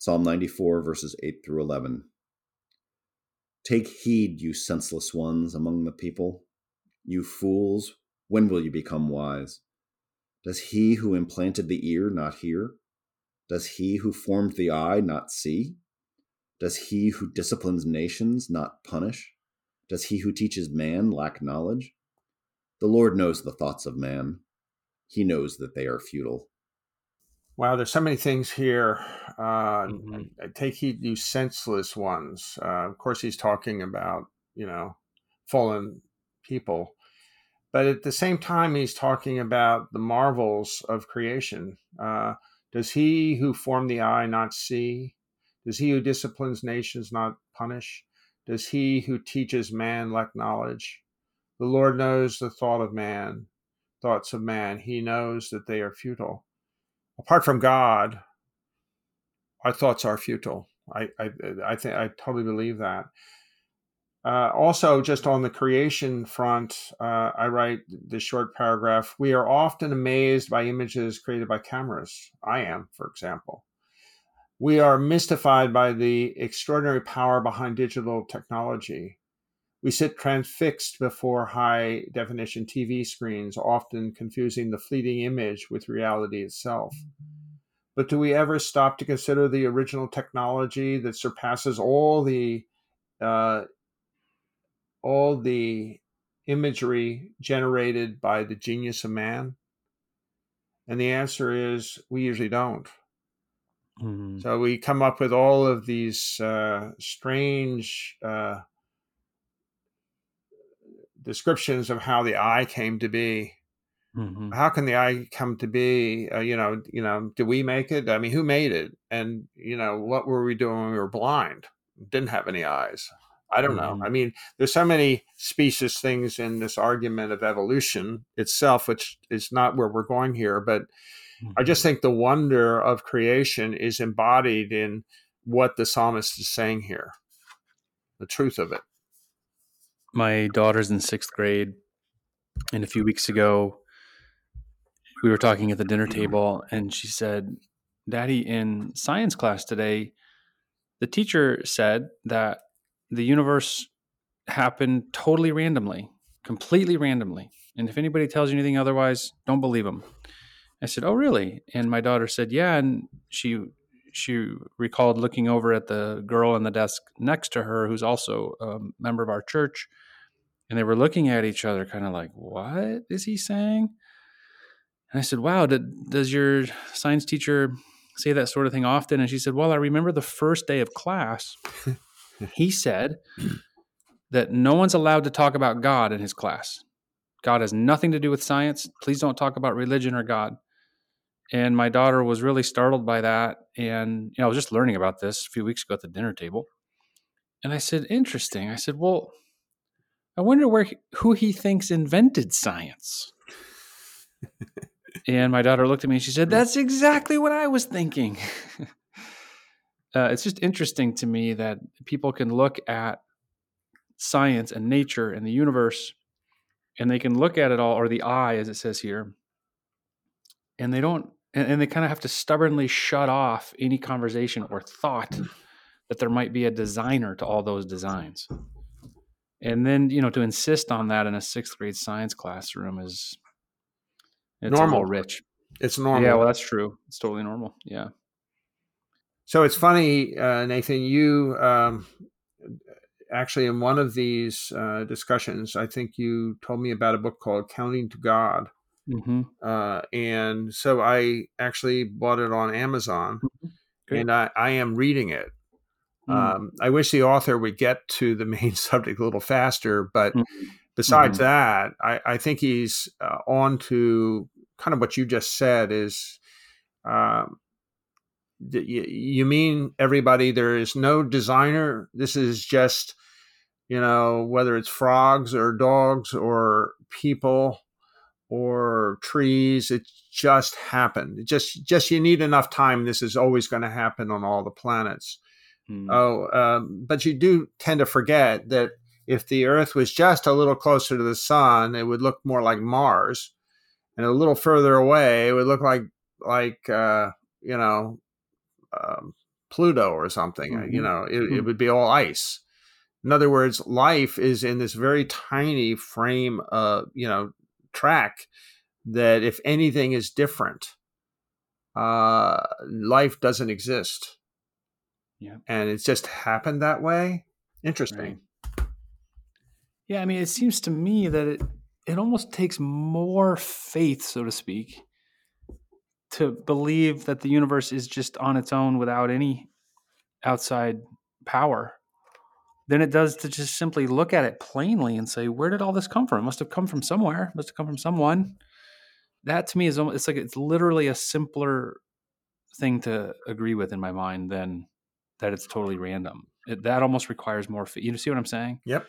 Psalm 94, verses 8 through 11. Take heed, you senseless ones among the people. You fools, when will you become wise? Does he who implanted the ear not hear? Does he who formed the eye not see? Does he who disciplines nations not punish? Does he who teaches man lack knowledge? The Lord knows the thoughts of man. He knows that they are futile. Wow, there's so many things here. Uh, mm-hmm. Take heed, you senseless ones. Uh, of course, he's talking about you know fallen people, but at the same time, he's talking about the marvels of creation. Uh, does he who formed the eye not see? Does he who disciplines nations not punish? Does he who teaches man lack knowledge? The Lord knows the thought of man, thoughts of man. He knows that they are futile apart from God, our thoughts are futile. I I, I think I totally believe that. Uh, also, just on the creation front, uh, I write this short paragraph. We are often amazed by images created by cameras. I am, for example. We are mystified by the extraordinary power behind digital technology. We sit transfixed before high definition TV screens, often confusing the fleeting image with reality itself. But do we ever stop to consider the original technology that surpasses all the uh, all the imagery generated by the genius of man? And the answer is we usually don't. Mm-hmm. So we come up with all of these uh, strange uh, descriptions of how the eye came to be. Mm-hmm. How can the eye come to be? Uh, you know, you know, did we make it? I mean, who made it? And you know, what were we doing when we were blind? Didn't have any eyes. I don't mm-hmm. know. I mean, there's so many specious things in this argument of evolution itself, which is not where we're going here. But mm-hmm. I just think the wonder of creation is embodied in what the psalmist is saying here, the truth of it my daughter's in sixth grade, and a few weeks ago, we were talking at the dinner table, and she said, "Daddy, in science class today, the teacher said that the universe happened totally randomly, completely randomly, and if anybody tells you anything otherwise, don't believe them." I said, "Oh, really?" And my daughter said, "Yeah." And she she recalled looking over at the girl on the desk next to her, who's also a member of our church, and they were looking at each other, kind of like, "What is he saying?" And I said, "Wow, did, does your science teacher say that sort of thing often?" And she said, "Well, I remember the first day of class, he said that no one's allowed to talk about God in his class. God has nothing to do with science. Please don't talk about religion or God." And my daughter was really startled by that. And you know, I was just learning about this a few weeks ago at the dinner table. And I said, "Interesting." I said, "Well." I wonder where who he thinks invented science. and my daughter looked at me and she said, "That's exactly what I was thinking." uh, it's just interesting to me that people can look at science and nature and the universe, and they can look at it all, or the eye, as it says here, and they don't, and, and they kind of have to stubbornly shut off any conversation or thought that there might be a designer to all those designs. And then you know to insist on that in a sixth grade science classroom is it's normal. rich. It's normal. yeah well that's true. It's totally normal. Yeah. So it's funny uh, nathan you um, actually in one of these uh, discussions i think you told me about a book called counting to god mm-hmm. uh, and so i actually bought it on amazon mm-hmm. and I, I am reading it Mm. Um, I wish the author would get to the main subject a little faster, but mm-hmm. besides mm-hmm. that, I, I, think he's uh, on to kind of what you just said is. Um, you mean everybody? There is no designer. This is just, you know, whether it's frogs or dogs or people or trees. It just happened. It just just you need enough time. This is always going to happen on all the planets. Mm. Oh, um, but you do tend to forget that if the Earth was just a little closer to the sun, it would look more like Mars, and a little further away, it would look like like uh, you know um, Pluto or something. Mhm. You know, it, it Mhm. would be all ice. In other words, life is in this very tiny frame, of you know, track that if anything is different, uh, life doesn't exist. Yeah. And it's just happened that way. Interesting. Yeah, I mean, it seems to me that it it almost takes more faith, so to speak, to believe that the universe is just on its own without any outside power than it does to just simply look at it plainly and say, "Where did all this come from? It must have come from somewhere. It must have come from someone." That to me is almost it's like it's literally a simpler thing to agree with in my mind than that it's totally random. It, that almost requires more. You see what I'm saying? Yep.